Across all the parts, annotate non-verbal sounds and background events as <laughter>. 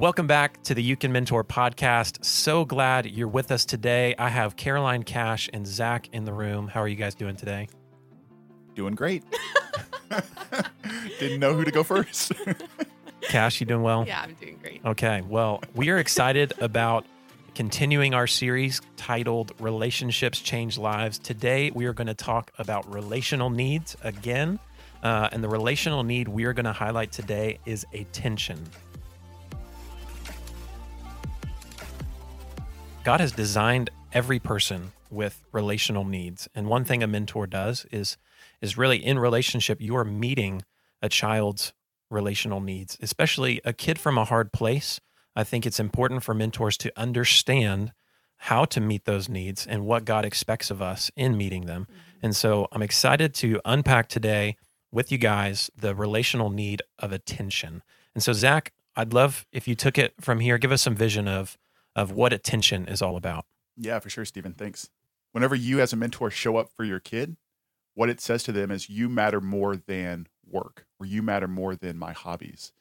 Welcome back to the You Can Mentor podcast. So glad you're with us today. I have Caroline Cash and Zach in the room. How are you guys doing today? Doing great. <laughs> Didn't know who to go first. <laughs> Cash, you doing well? Yeah, I'm doing great. Okay. Well, we are excited about continuing our series titled Relationships Change Lives. Today, we are going to talk about relational needs again. Uh, and the relational need we are going to highlight today is attention. God has designed every person with relational needs. And one thing a mentor does is is really in relationship you are meeting a child's relational needs, especially a kid from a hard place. I think it's important for mentors to understand how to meet those needs and what God expects of us in meeting them. Mm-hmm. And so I'm excited to unpack today with you guys the relational need of attention. And so Zach, I'd love if you took it from here, give us some vision of of what attention is all about. yeah, for sure, Stephen. Thanks. Whenever you as a mentor show up for your kid, what it says to them is you matter more than work or you matter more than my hobbies.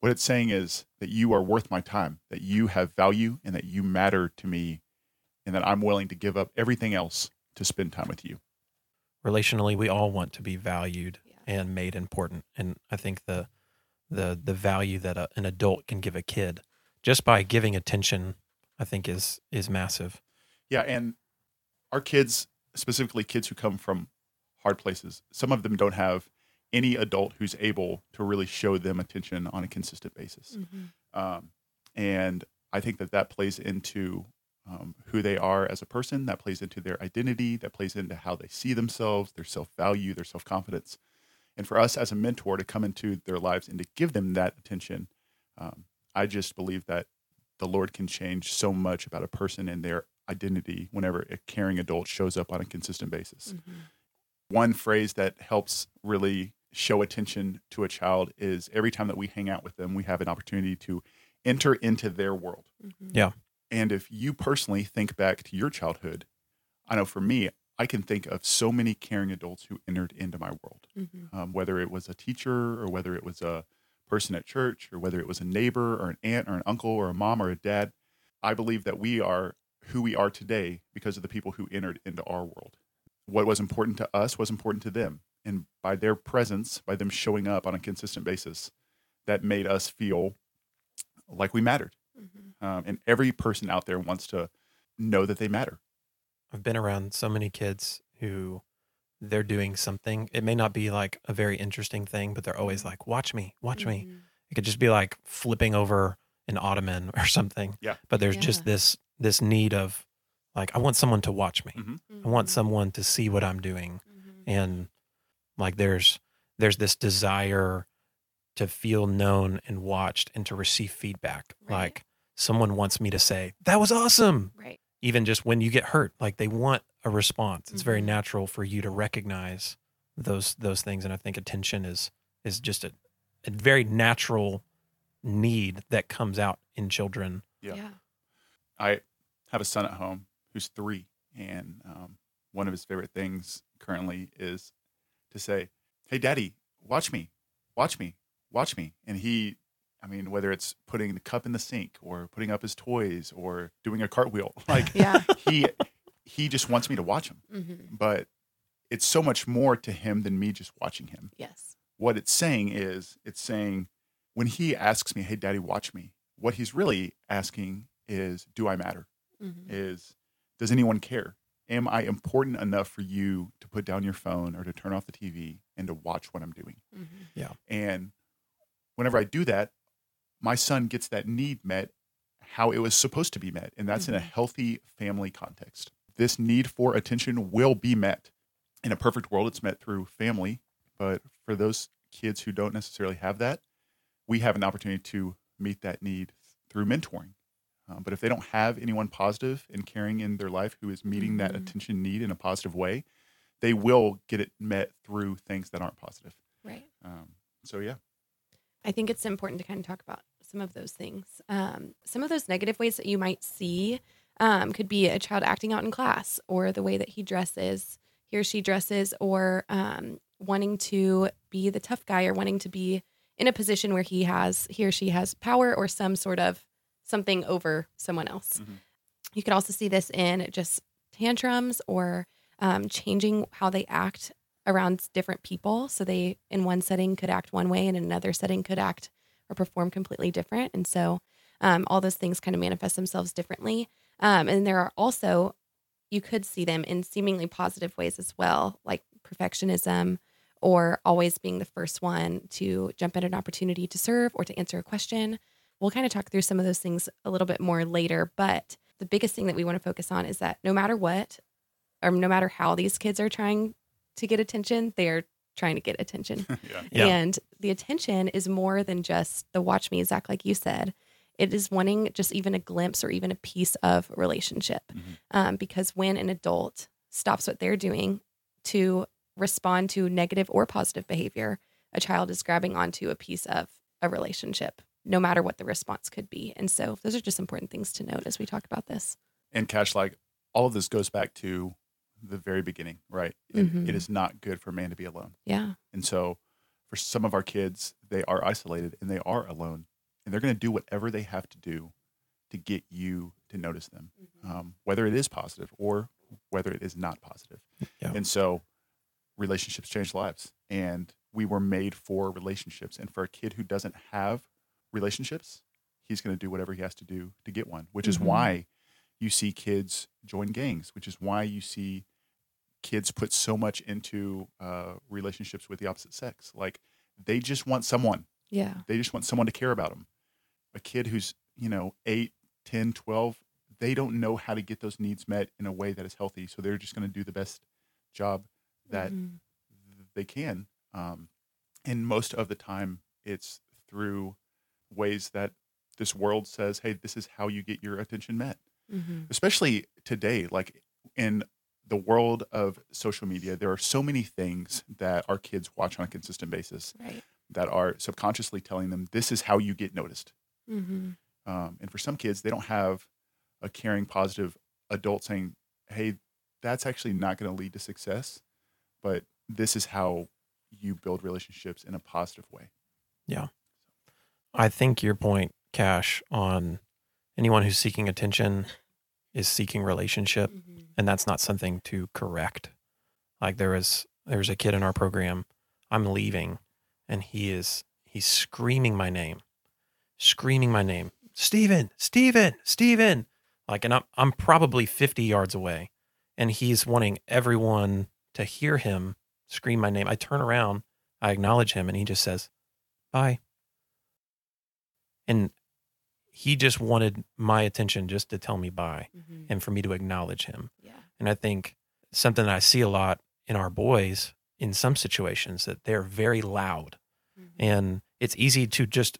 What it's saying is that you are worth my time, that you have value and that you matter to me and that I'm willing to give up everything else to spend time with you. Relationally, we all want to be valued Yeah. and made important. And I think the the the value that a, an adult can give a kid just by giving attention, I think is is massive. Yeah, and our kids, specifically kids who come from hard places, some of them don't have any adult who's able to really show them attention on a consistent basis. Um, and I think that that plays into um, who they are as a person. That plays into their identity. That plays into how they see themselves, their self value, their self confidence. And for us as a mentor to come into their lives and to give them that attention, um, I just believe that the Lord can change so much about a person and their identity whenever a caring adult shows up on a consistent basis. Mm-hmm. One phrase that helps really show attention to a child is every time that we hang out with them, we have an opportunity to enter into their world. Mm-hmm. Yeah. And if you personally think back to your childhood, I know for me, I can think of so many caring adults who entered into my world, mm-hmm. um, whether it was a teacher or whether it was a person at church or whether it was a neighbor or an aunt or an uncle or a mom or a dad. I believe that we are who we are today because of the people who entered into our world. What was important to us was important to them. And by their presence, by them showing up on a consistent basis, that made us feel like we mattered. Um, and every person out there wants to know that they matter. I've been around so many kids who they're doing something. It may not be like a very interesting thing, but they're always like, "Watch me, watch me." It could just be like flipping over an ottoman <laughs> or something. Yeah. But there's just this this need of like I want someone to watch me. Mhm. I want someone to see what I'm doing. Mm-hmm. and like there's there's this desire to feel known and watched and to receive feedback Right. like someone wants me to say that was awesome Right. Even just when you get hurt like they want a response it's very Mhm. natural for you to recognize those those things and i think attention is is just a, a very natural need that comes out in children Yeah. Yeah. I have a son at home who's three, and um, one of his favorite things currently is to say, "Hey, Daddy, watch me, watch me, watch me." And he, I mean, whether it's putting the cup in the sink or putting up his toys or doing a cartwheel, <laughs> like Yeah. he he just wants me to watch him. hmm But it's so much more to him than me just watching him. Yes. What it's saying is, it's saying when he asks me, "Hey, Daddy, watch me," what he's really asking is, "Do I matter?" hmm is does anyone care? Am I important enough for you to put down your phone or to turn off the TV and to watch what I'm doing? hmm And whenever I do that, my son gets that need met how it was supposed to be met. And that's in a Mhm. healthy family context. This need for attention will be met. In a perfect world, it's met through family. But for those kids who don't necessarily have that, we have an opportunity to meet that need through mentoring. Um, but if they don't have anyone positive and caring in their life who is meeting that Mhm. attention need in a positive way, they will get it met through things that aren't positive. Right. Um, so yeah, I think it's important to kind of talk about some of those things. Um, some of those negative ways that you might see um, could be a child acting out in class or the way that he dresses, he or she dresses, or um, wanting to be the tough guy or wanting to be in a position where he has he or she has power or some sort of something over someone else. Mhm. You could also see this in just tantrums or um, changing how they act around different people. So they, in one setting, could act one way, and in another setting, could act or perform completely different. And so um, all those things kind of manifest themselves differently. Um, and there are also, you could see them in seemingly positive ways as well, like perfectionism or always being the first one to jump at an opportunity to serve or to answer a question. We'll kind of talk through some of those things a little bit more later. But the biggest thing that we want to focus on is that no matter what, or no matter how these kids are trying to get attention, they are trying to get attention. <laughs> yeah, Yeah. And the attention is more than just the watch me, Zach, like you said. It is wanting just even a glimpse or even a piece of relationship. Mhm. Um, because when an adult stops what they're doing to respond to negative or positive behavior, a child is grabbing onto a piece of a relationship, no matter what the response could be. And so those are just important things to note as we talk about this. and cash like all of this goes back to the very beginning, right? It, Mhm. it is not good for man to be alone. Yeah. And so for some of our kids, they are isolated and they are alone and they're going to do whatever they have to do to get you to notice them, um, whether it is positive or whether it is not positive. Yeah. And so relationships change lives and we were made for relationships. And for a kid who doesn't have relationships, he's going to do whatever he has to do to get one, which is Mhm. why you see kids join gangs, which is why you see kids put so much into uh, relationships with the opposite sex. Like they just want someone. Yeah. They just want someone to care about them. A kid who's, you know, 8, 10, 12, they don't know how to get those needs met in a way that is healthy. So they're just going to do the best job that Mhm. they can. Um, and most of the time, it's through ways that this world says, hey, this is how you get your attention met. Mhm. Especially today, like in the world of social media, there are so many things that our kids watch on a consistent basis Right. that are subconsciously telling them this is how you get noticed. hmm Um, and for some kids, they don't have a caring, positive adult saying, hey, that's actually not going to lead to success, but this is how you build relationships in a positive way. Yeah. I think your point, Cash, on anyone who's seeking attention is seeking relationship, Mhm. and that's not something to correct. Like there was there was a kid in our program. I'm leaving, and he is he's screaming my name, screaming my name, Steven, Steven, Steven. Like, and I'm I'm probably 50 yards away, and he's wanting everyone to hear him scream my name. I turn around, I acknowledge him, and he just says, "Bye." And he just wanted my attention just to tell me bye Mhm. and for me to acknowledge him. Yeah. And I think something that I see a lot in our boys in some situations that they're very loud Mhm. and it's easy to just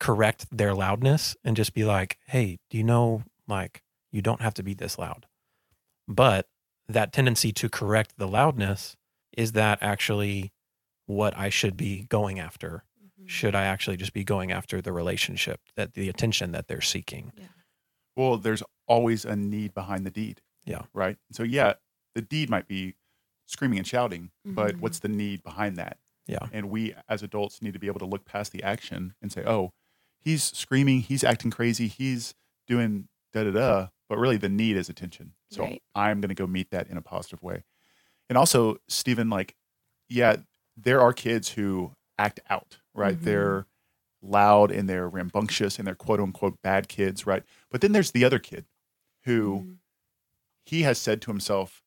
correct their loudness and just be like, "Hey, do you know like you don't have to be this loud." But that tendency to correct the loudness is that actually what I should be going after? Should I actually just be going after the relationship that the attention that they're seeking? Well, there's always a need behind the deed. Yeah. Right. So, yeah, the deed might be screaming and shouting, but Mhm. what's the need behind that? Yeah. And we as adults need to be able to look past the action and say, oh, he's screaming, he's acting crazy, he's doing da da da. But really, the need is attention. So Right. I'm going to go meet that in a positive way. And also, Stephen, like, yeah, there are kids who act out, right? Mhm. They're loud and they're rambunctious and they're quote unquote bad kids, right? But then there's the other kid who Mhm. he has said to himself,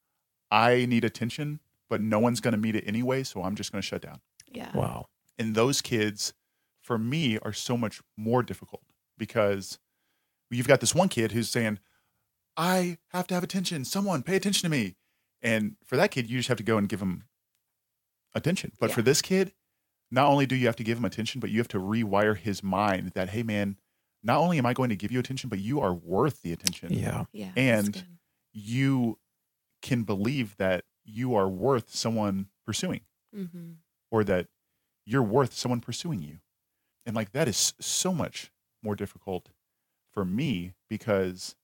I need attention, but no one's going to meet it anyway. So I'm just going to shut down. Yeah. Wow. And those kids, for me, are so much more difficult because you've got this one kid who's saying, I have to have attention. Someone pay attention to me. And for that kid, you just have to go and give him attention. But for this kid, not only do you have to give him attention, but you have to rewire his mind that, hey, man, not only am I going to give you attention, but you are worth the attention. Yeah. Yeah. And. You can believe that you are worth someone pursuing Mhm. or that you're worth someone pursuing you. And like that is so much more difficult for me because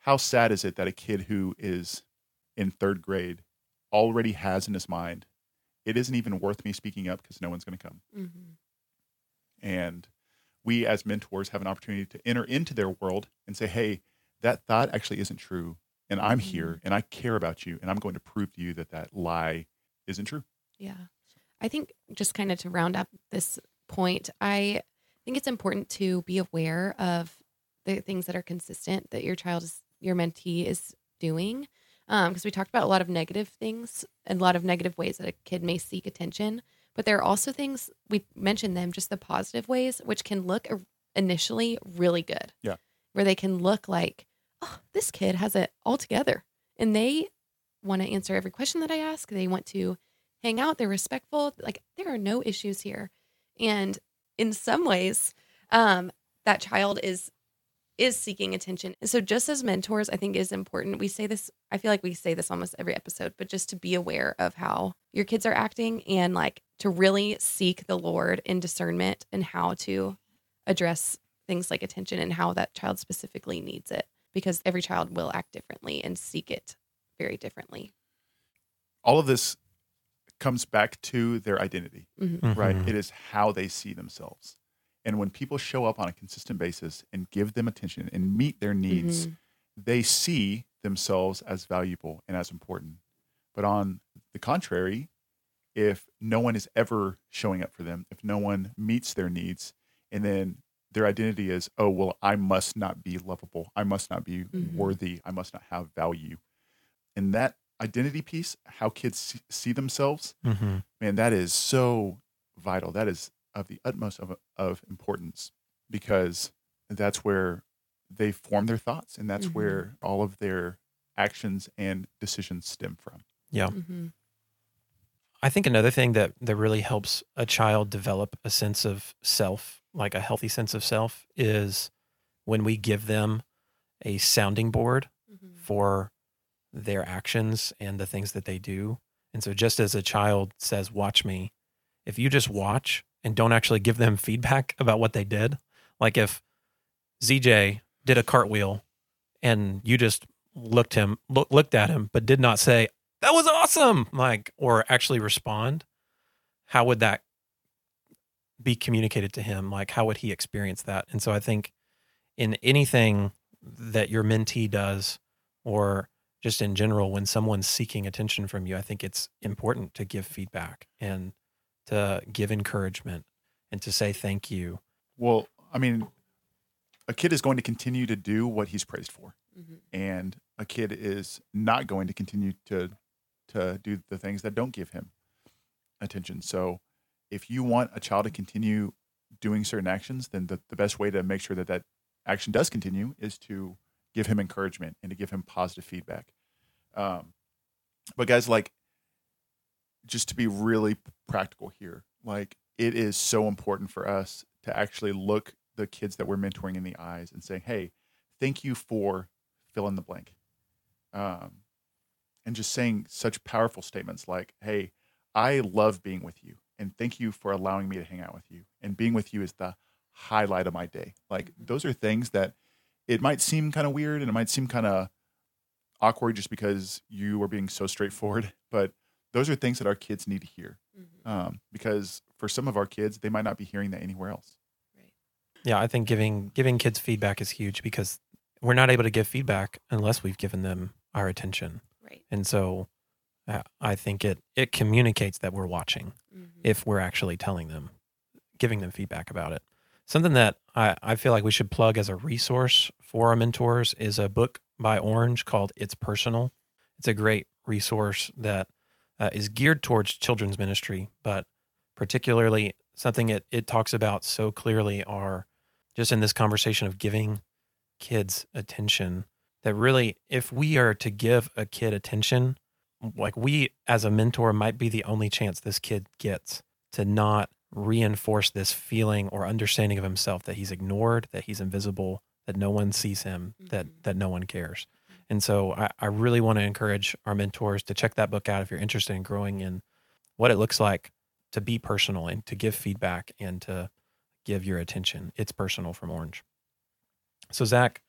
how sad is it that a kid who is in third grade already has in his mind, it isn't even worth me speaking up because no one's going to come. Mhm. And we as mentors have an opportunity to enter into their world and say, hey, that thought actually isn't true. And I'm here and I care about you and I'm going to prove to you that that lie isn't true. Yeah. I think just kind of to round up this point, I think it's important to be aware of the things that are consistent that your child is, your mentee is doing. Because we talked about a lot of negative things and a lot of negative ways that a kid may seek attention. But there are also things, we mentioned them, just the positive ways, which can look initially really good. Yeah. Where they can look like, oh, this kid has it all together. And they want to answer every question that I ask. They want to hang out. They're respectful. Like there are no issues here. And in some ways, um, that child is is seeking attention. And so just as mentors, I think is important. We say this, I feel like we say this almost every episode, but just to be aware of how your kids are acting and like to really seek the Lord in discernment and how to address things like attention and how that child specifically needs it. Because every child will act differently and seek it very differently. All of this comes back to their identity, Mhm. right? Mhm. It is how they see themselves. And when people show up on a consistent basis and give them attention and meet their needs, Mhm. they see themselves as valuable and as important. But on the contrary, if no one is ever showing up for them, if no one meets their needs, and then their identity is, oh, well, I must not be lovable. I must not be Mhm. worthy. I must not have value. And that identity piece, how kids see, see themselves, Mhm. man, that is so vital. That is of the utmost of, of importance because that's where they form their thoughts and that's Mhm. where all of their actions and decisions stem from. Yeah. Mhm. I think another thing that that really helps a child develop a sense of self, like a healthy sense of self, is when we give them a sounding board Mhm. for their actions and the things that they do. And so just as a child says, "Watch me," if you just watch and don't actually give them feedback <laughs> about what they did, like if ZJ did a cartwheel and you just looked him look, looked at him but did not say that was awesome like or actually respond how would that be communicated to him? Like how would he experience that? And so i think in anything that your mentee does or just in general when someone's seeking attention from you i think it's important to give feedback and to give encouragement and to say thank you Well, I mean, a kid is going to continue to do what he's praised for. Mhm. and a kid is not going to continue to to do the things that don't give him attention. So if you want a child to continue doing certain actions, then the, the best way to make sure that that action does continue is to give him encouragement and to give him positive feedback. Um, but guys, like, just to be really practical here, like it is so important for us to actually look the kids that we're mentoring in the eyes and saying, "Hey, thank you for fill in the blank," um, and just saying such powerful statements like, "Hey, I love being with you, and thank you for allowing me to hang out with you. And being with you is the highlight of my day." Like Mhm. those are things that it might seem kind of weird and it might seem kind of awkward just because you are being so straightforward, <laughs> but those are things that our kids need to hear Mhm. um, because for some of our kids, they might not be hearing that anywhere else. Right. Yeah, I think giving giving kids feedback is huge because we're not able to give feedback unless we've given them our attention. Right. And so uh, I think it it communicates that we're watching Mhm. if we're actually telling them, giving them feedback about it. Something that I, I feel like we should plug as a resource for our mentors is a book by Orange called It's Personal. It's a great resource that uh, is geared towards children's ministry, but particularly something it, it talks about so clearly are just in this conversation of giving kids attention that really if we are to give a kid attention like we as a mentor might be the only chance this kid gets to not reinforce this feeling or understanding of himself that he's ignored, that he's invisible, that no one sees him, that Mhm. that no one cares. And so I, I really want to encourage our mentors to check that book out if you're interested in growing in what it looks like to be personal and to give feedback and to give your attention. It's personal from Orange. So Zach,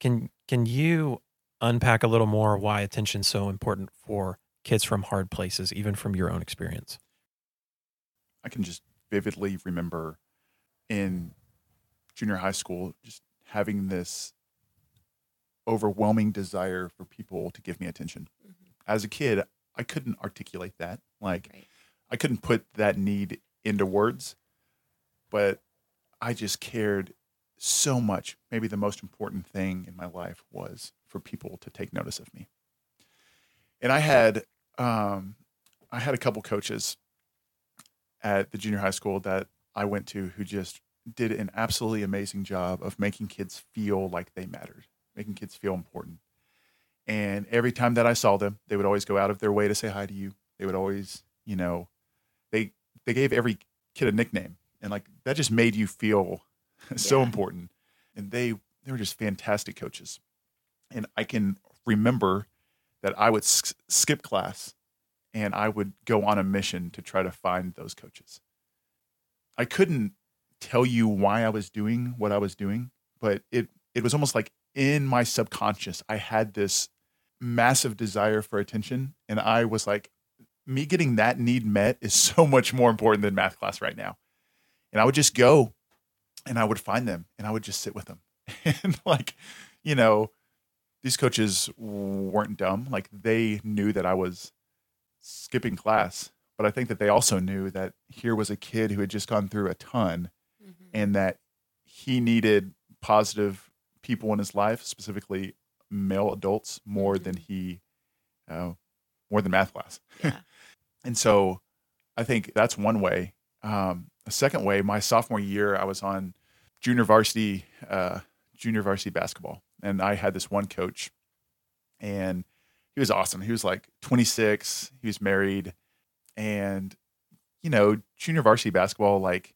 can can you unpack a little more why attention's so important for kids from hard places, even from your own experience? I can just vividly remember in junior high school just having this overwhelming desire for people to give me attention. Mhm. As a kid, I couldn't articulate that. Like Right. I couldn't put that need into words, but I just cared so much. Maybe the most important thing in my life was for people to take notice of me. And I had um, I had a couple coaches at the junior high school that I went to who just did an absolutely amazing job of making kids feel like they mattered, making kids feel important. And every time that I saw them, they would always go out of their way to say hi to you. They would always, you know, they they gave every kid a nickname, and like that just made you feel <laughs> so Yeah. important. And they they were just fantastic coaches. And I can remember that I would s- skip class and I would go on a mission to try to find those coaches. I couldn't tell you why I was doing what I was doing, but it it was almost like in my subconscious I had this massive desire for attention and I was like me getting that need met is <laughs> so much more important than math class right now. And I would just go and I would find them and I would just sit with them. <laughs> And like, you know, these coaches weren't dumb. Like they knew that I was skipping class, but I think that they also knew that here was a kid who had just gone through a ton Mhm. and that he needed positive people in his life, specifically male adults, more than he, uh, more than math class. Yeah. <laughs> And so I think that's one way. Um, a second way, my sophomore year, I was on junior varsity, uh, junior varsity basketball, and I had this one coach, and he was awesome. He was like 26, he was married, and you know, junior varsity basketball like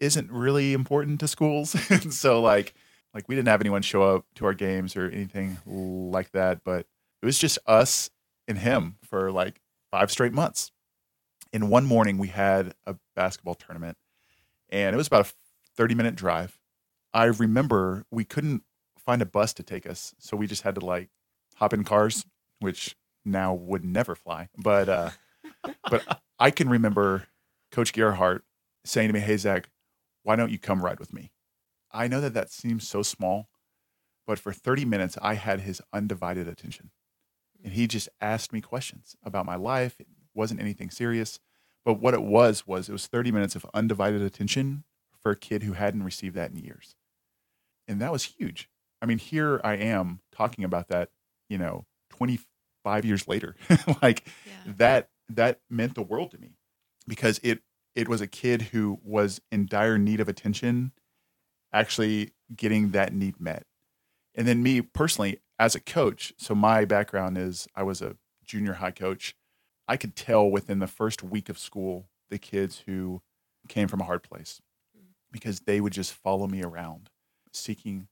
isn't really important to schools, <laughs> and so like like we didn't have anyone show up to our games or anything like that, but it was just us and him for like five straight months. And one morning we had a basketball tournament and it was about a 30 minute drive. I remember we couldn't find a bus to take us. So we just had to like hop in cars, which now would never fly. But, uh, <laughs> but I can remember Coach Gerhardt saying to me, Hey, Zach, why don't you come ride with me? I know that that seems so small, but for 30 minutes, I had his undivided attention. And he just asked me questions about my life. It wasn't anything serious. But what it was, was it was 30 minutes of undivided attention for a kid who hadn't received that in years. And that was huge. I mean, here I am talking about that, you know, 25 years later. <laughs> like Yeah. that that meant the world to me because it it was a kid who was in dire need of attention actually getting that need met. And then me personally as a coach so my background is i was a junior high coach. I could tell within the first week of school the kids who came from a hard place because they would just follow me around seeking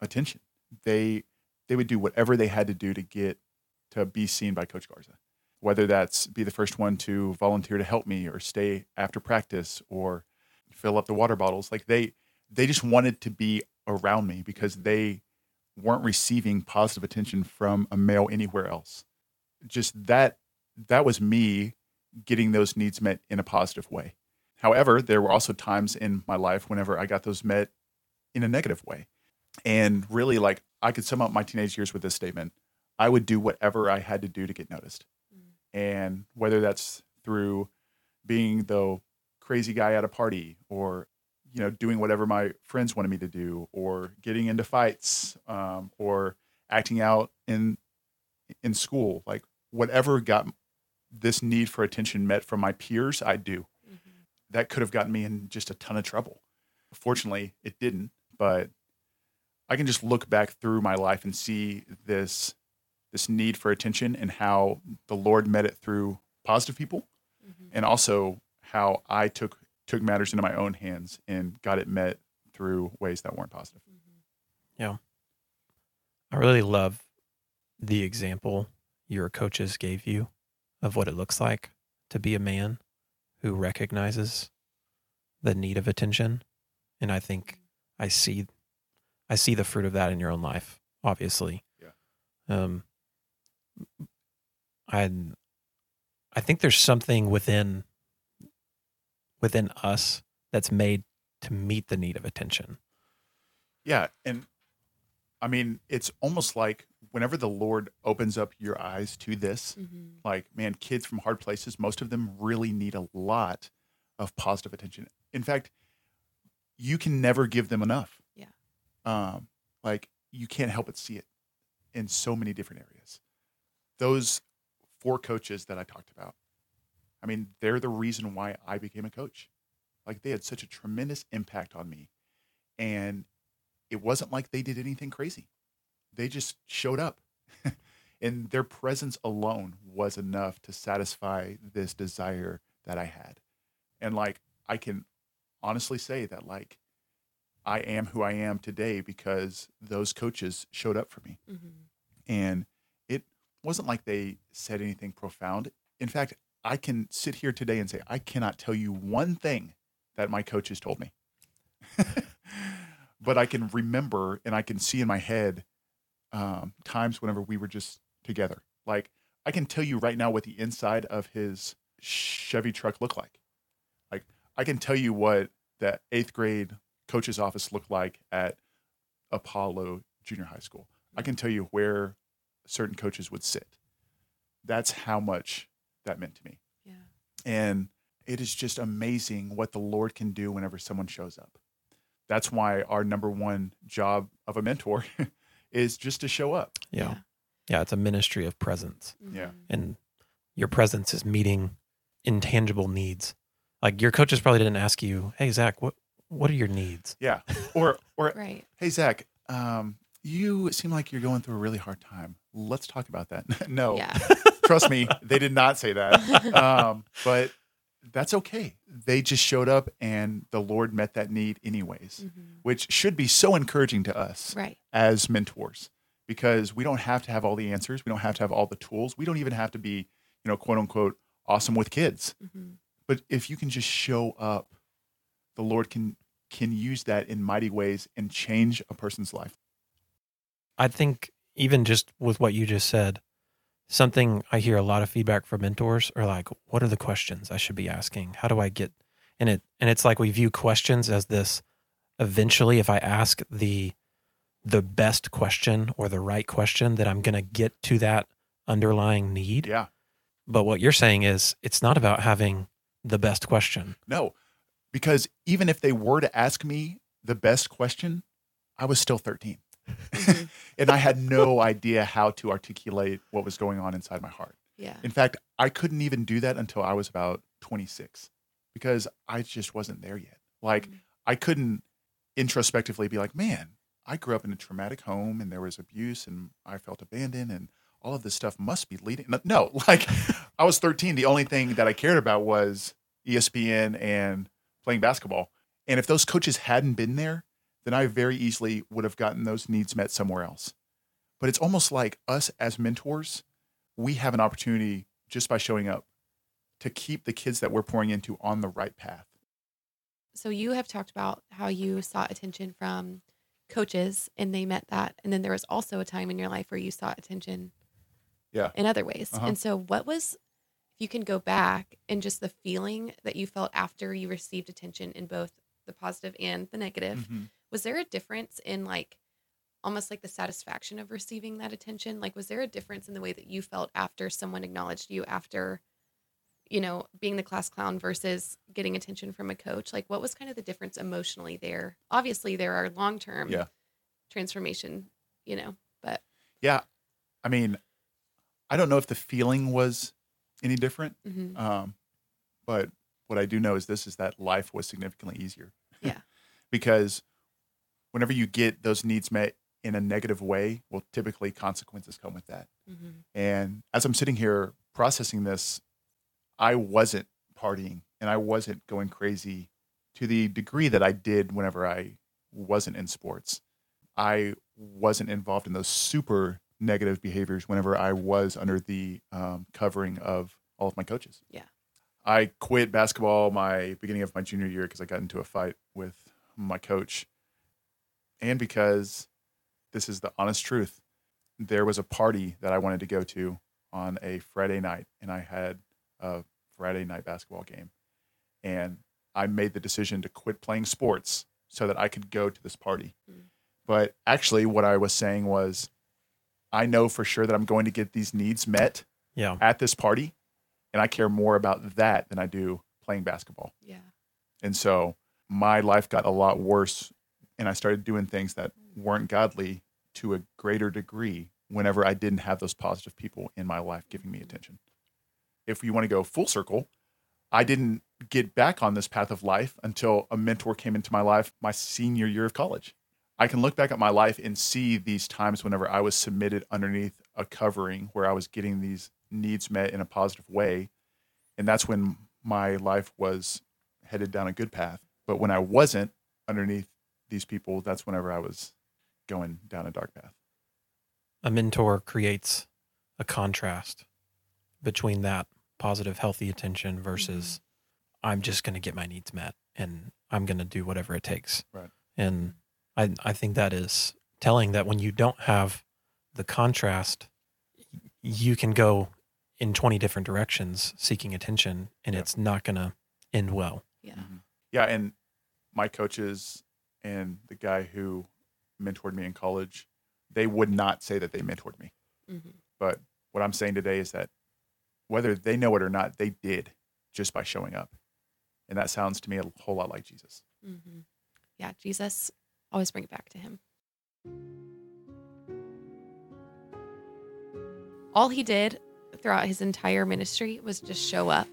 attention. They they would do whatever they had to do to get to be seen by coach garza whether that's be the first one to volunteer to help me or stay after practice or fill up the water bottles. Like they they just wanted to be around me because they weren't receiving positive attention from a male anywhere else. Just that that was me getting those needs met in a positive way. However there were also times in my life whenever i got those met in a negative way. And really like i could sum up my teenage years with this statement. I would do whatever i had to do to get noticed. Mm. And whether that's through being the crazy guy at a party or you know doing whatever my friends wanted me to do or getting into fights um, or acting out in in school like whatever got this need for attention met from my peers i do Mhm. that could have gotten me in just a ton of trouble fortunately it didn't but i can just look back through my life and see this this need for attention and how the lord met it through positive people Mhm. and also how I took took matters into my own hands and got it met through ways that weren't positive. Yeah. I really love the example your coaches gave you of what it looks like to be a man who recognizes the need of attention. And I think I see I see the fruit of that in your own life, obviously. Yeah. Um I I think there's something within within us that's made to meet the need of attention. Yeah, and I mean, it's almost like whenever the Lord opens up your eyes to this, Mm-hmm. like man, kids from hard places, most of them really need a lot of positive attention. In fact, you can never give them enough. Yeah. Um, like you can't help but see it in so many different areas. Those four coaches that I talked about, I mean, they're the reason why I became a coach. Like they had such a tremendous impact on me. And it wasn't like they did anything crazy. They just showed up. <laughs> and their presence alone was enough to satisfy this desire that I had. And like I can honestly say that like I am who I am today because those coaches showed up for me. Mm-hmm. And it wasn't like they said anything profound. In fact, I can sit here today and say I cannot tell you one thing that my coaches told me. <laughs> but I can remember and I can see in my head um, times whenever we were just together. Like I can tell you right now what the inside of his Chevy truck looked like. Like I can tell you what that eighth grade coach's office looked like at Apollo Junior High School. I can tell you where certain coaches would sit. That's how much that meant to me. Yeah. And it is just amazing what the Lord can do whenever someone shows up. That's why our number one job of a mentor <laughs> is just to show up. Yeah. Yeah, it's a ministry of presence. Yeah. Mhm. and your presence is meeting intangible needs. Like your coaches probably didn't ask you, "Hey Zach, what what are your needs?" Yeah. Or or <laughs> Right. hey Zach, um, you seem like you're going through a really hard time. Let's talk about that. <laughs> no, Yeah. <laughs> trust me, they did not say that. <laughs> Um, but that's okay. They just showed up and the Lord met that need anyways, Mhm. which should be so encouraging to us Right. as mentors because we don't have to have all the answers. We don't have to have all the tools. We don't even have to be, you know, quote unquote, awesome with kids. Mhm. But if you can just show up, the Lord can can use that in mighty ways and change a person's life. I think even just with what you just said, something I hear a lot of feedback from mentors are like, "What are the questions I should be asking? How do I get?" And it and it's like we view questions as this. Eventually, if I ask the the best question or the right question, that I'm going to get to that underlying need. Yeah. But what you're saying is, it's not about having the best question. No. Because even if they were to ask me the best question, I was still 13. Mhm. <laughs> and I had no idea how to articulate what was going on inside my heart. Yeah. In fact, I couldn't even do that until I was about 26 because I just wasn't there yet. Like, Mhm. I couldn't introspectively be like, man, I grew up in a traumatic home and there was abuse and I felt abandoned and all of this stuff must be leading. No, <laughs> like I was 13. The only thing that I cared about was ESPN and playing basketball. And if those coaches hadn't been there, then I very easily would have gotten those needs met somewhere else. But it's almost like us as mentors, we have an opportunity just by showing up to keep the kids that we're pouring into on the right path. So you have talked about how you sought attention from coaches and they met that. And then there was also a time in your life where you sought attention Yeah. in other ways. Uh-huh. And so what was if you can go back and just the feeling that you felt after you received attention in both the positive and the negative, Mhm. Was there a difference in like almost like the satisfaction of receiving that attention? Like was there a difference in the way that you felt after someone acknowledged you after you know, being the class clown versus getting attention from a coach? Like, what was kind of the difference emotionally there? Obviously, there are long term Yeah. transformation, you know, but Yeah. I mean, I don't know if the feeling was any different. mhm. Um, but what I do know is this is that life was significantly easier. Yeah. <laughs> because whenever you get those needs met in a negative way, well, typically consequences come with that. Mhm. And as I'm sitting here processing this, I wasn't partying and I wasn't going crazy to the degree that I did whenever I wasn't in sports, I wasn't involved in those super negative behaviors whenever I was under the um, covering of all of my coaches. Yeah. I quit basketball my beginning of my junior year because I got into a fight with my coach, and because this is the honest truth. There was a party that I wanted to go to on a Friday night, and I had a Friday night basketball game, and I made the decision to quit playing sports so that I could go to this party. Mm. But actually, what I was saying was, I know for sure that I'm going to get these needs met Yeah. at this party, and I care more about that than I do playing basketball. Yeah. And so my life got a lot worse, and I started doing things that weren't godly to a greater degree whenever I didn't have those positive people in my life giving me attention. If you want to go full circle, I didn't get back on this path of life until a mentor came into my life my senior year of college. I can look back at my life and see these times whenever I was submitted underneath a covering where I was getting these needs met in a positive way. And that's when my life was headed down a good path. But when I wasn't underneath these people, that's whenever I was going down a dark path. A mentor creates a contrast between that positive, healthy attention versus mm-hmm. I'm just going to get my needs met and I'm going to do whatever it takes. Right. And I, I think that is telling that when you don't have the contrast, you can go in 20 different directions seeking attention and Yeah. it's not going to end well. Yeah. Mm-hmm. Yeah. And my coaches and the guy who mentored me in college, they would not say that they mentored me. Mm-hmm. But what I'm saying today is that whether they know it or not, they did just by showing up. And that sounds to me a whole lot like Jesus. Mm-hmm. Yeah. Jesus, always bring it back to him. All he did throughout his entire ministry was just show up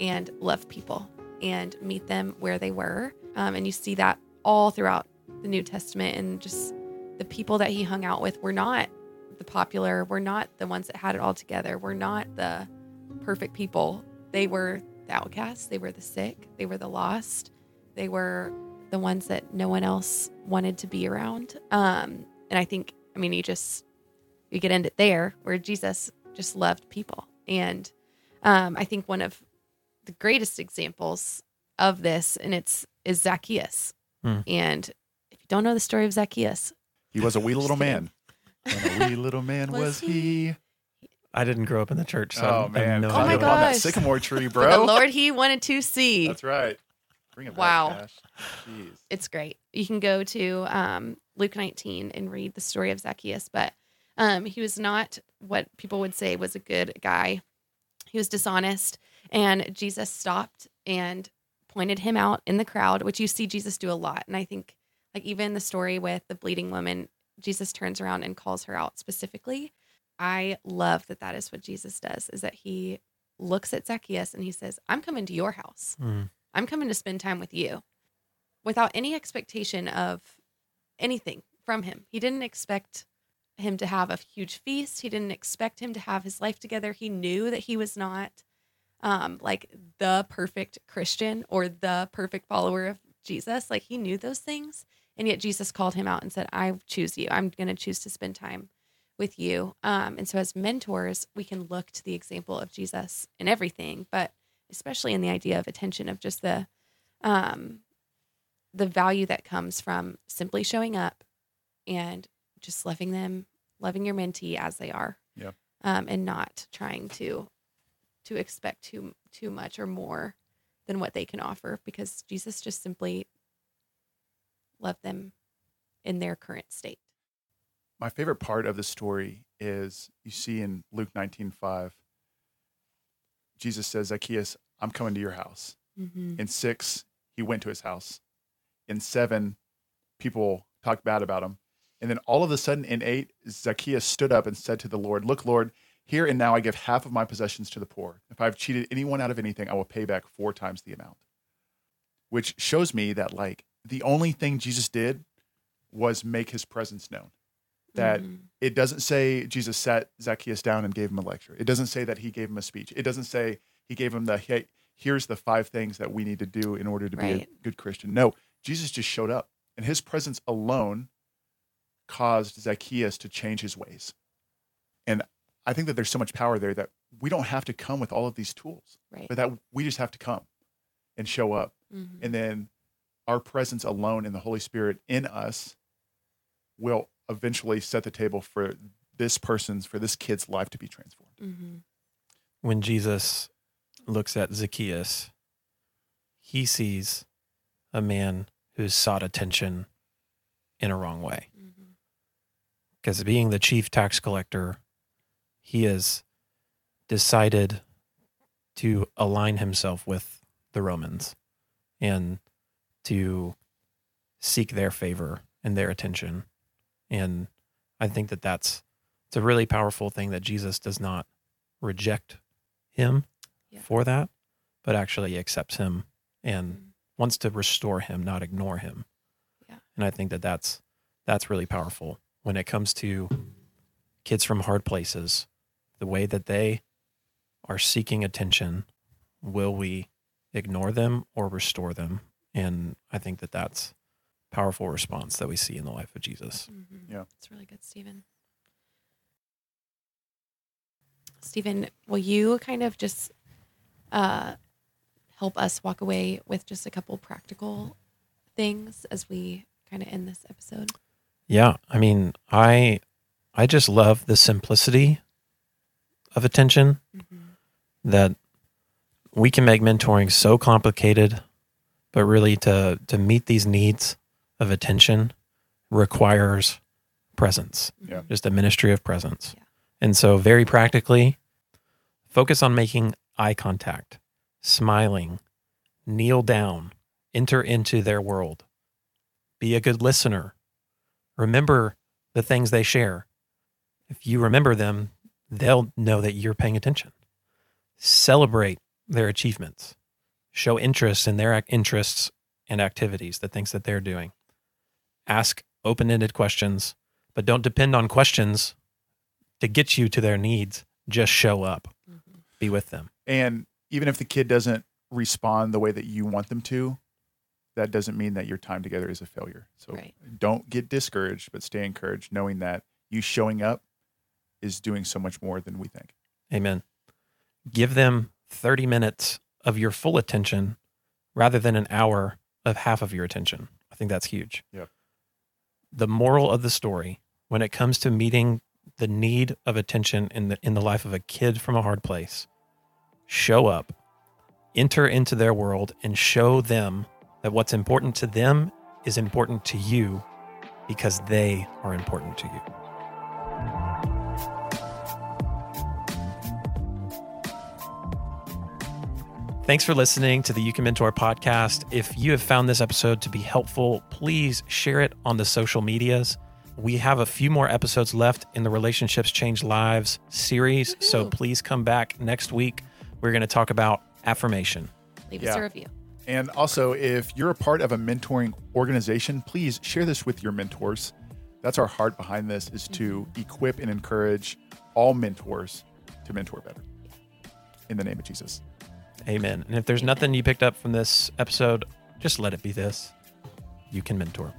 and love people and meet them where they were. Um, and you see that all throughout the New Testament and just the people that he hung out with were not the popular, were not the ones that had it all together, were not the perfect people. They were the outcasts, they were the sick, they were the lost, they were the ones that no one else wanted to be around. Um, and I think, I mean, you just you get into it there where Jesus just loved people, and um, I think one of the greatest examples of this, and it's is Zacchaeus. Hmm. And if you don't know the story of Zacchaeus, He was a wee <laughs> little man. And a wee <laughs> little man Was was, he? he. I didn't grow up in the church. So I Oh, man. no Oh my idea. up on that gosh. sycamore <laughs> tree, for the bro. Lord he wanted to see. That's right. Bring it back, Wow. Jeez. it's great. You can go to um, Luke 19 and read the story of Zacchaeus, but um, he was not what people would say was a good guy. He was dishonest, and Jesus stopped and pointed him out in the crowd, which you see Jesus do a lot. And I think, like, even the story with the bleeding woman, Jesus turns around and calls her out specifically. I love that that is what Jesus does, is that he looks at Zacchaeus and he says, I'm coming to your house. Mm. I'm coming to spend time with you without any expectation of anything from him. He didn't expect him to have a huge feast. He didn't expect him to have his life together. He knew that he was not um, like the perfect Christian or the perfect follower of Jesus. Like he knew those things. And yet Jesus called him out and said, I choose you. I'm going to choose to spend time with you. Um, and so as mentors, we can look to the example of Jesus in everything, but especially in the idea of attention of just the um the value that comes from simply showing up and just loving them loving your mentee as they are Yeah. um and not trying to to expect too too much or more than what they can offer because jesus just simply loved them in their current state My favorite part of the story is you see in Luke 19:5 Jesus says, Zacchaeus, I'm coming to your house. mm-hmm. In 6, he went to his house. In 7, people talked bad about him. And then all of a sudden in 8, Zacchaeus stood up and said to the Lord, Look, Lord, here and now I give half of my possessions to the poor. If I've cheated anyone out of anything, I will pay back four times the amount. Which shows me that, like, the only thing Jesus did was make his presence known. That Mhm. it doesn't say Jesus sat Zacchaeus down and gave him a lecture. It doesn't say that he gave him a speech. It doesn't say he gave him the hey, here's the five things that we need to do in order to be a good Christian. No, Jesus just showed up, and his presence alone caused Zacchaeus to change his ways. And I think that there's so much power there that we don't have to come with all of these tools, Right. but that we just have to come and show up. Mhm. And then our presence alone in the Holy Spirit in us will eventually set the table for this person's, for this kid's life to be transformed. Mhm. when Jesus looks at Zacchaeus, he sees a man who's sought attention in a wrong way. Because being the chief tax collector, he has decided to align himself with the Romans and to seek their favor and their attention. And I think that that's it's a really powerful thing that Jesus does not reject him Yeah. for that, but actually accepts him and Mhm. wants to restore him, not ignore him. Yeah. And I think that that's that's really powerful when it comes to kids from hard places. The way that they are seeking attention, will we ignore them or restore them? And I think that that's powerful response that we see in the life of Jesus. Mhm. Yeah. It's really good, Stephen. Stephen, will you kind of just uh, help us walk away with just a couple practical things as we kind of end this episode? Yeah, I mean, I I just love the simplicity of attention mm-hmm. that we can make mentoring so complicated, but really to to meet these needs of attention requires presence, Yeah. just a ministry of presence. Yeah. And so very practically, focus on making eye contact, smiling, kneel down, enter into their world. Be a good listener. Remember the things they share. If you remember them, they'll know that you're paying attention. Celebrate their achievements. Show interest in their ac- interests and activities, the things that they're doing. Ask open ended questions, but don't depend on questions to get you to their needs. Just show up, mm-hmm. be with them. And even if the kid doesn't respond the way that you want them to, that doesn't mean that your time together is a failure. So Right. don't get discouraged, but stay encouraged, knowing that you showing up is doing so much more than we think. Amen. Give them 30 minutes of your full attention rather than an hour of half of your attention. I think that's huge. Yep. The moral of the story when it comes to meeting the need of attention in the in the life of a kid from a hard place, show up, enter into their world and show them that what's important to them is important to you because they are important to you. Thanks for listening to the You Can Mentor podcast. If you have found this episode to be helpful, please share it on the social medias. We have a few more episodes left in the Relationships Change Lives series, so please come back next week. We're going to talk about affirmation. Leave us a review. And also, if you're a part of a mentoring organization, please share this with your mentors. That's our heart behind this is to mm-hmm. equip and encourage all mentors to mentor better. In the name of Jesus. Amen. And if there's nothing you picked up from this episode, just let it be this you can mentor.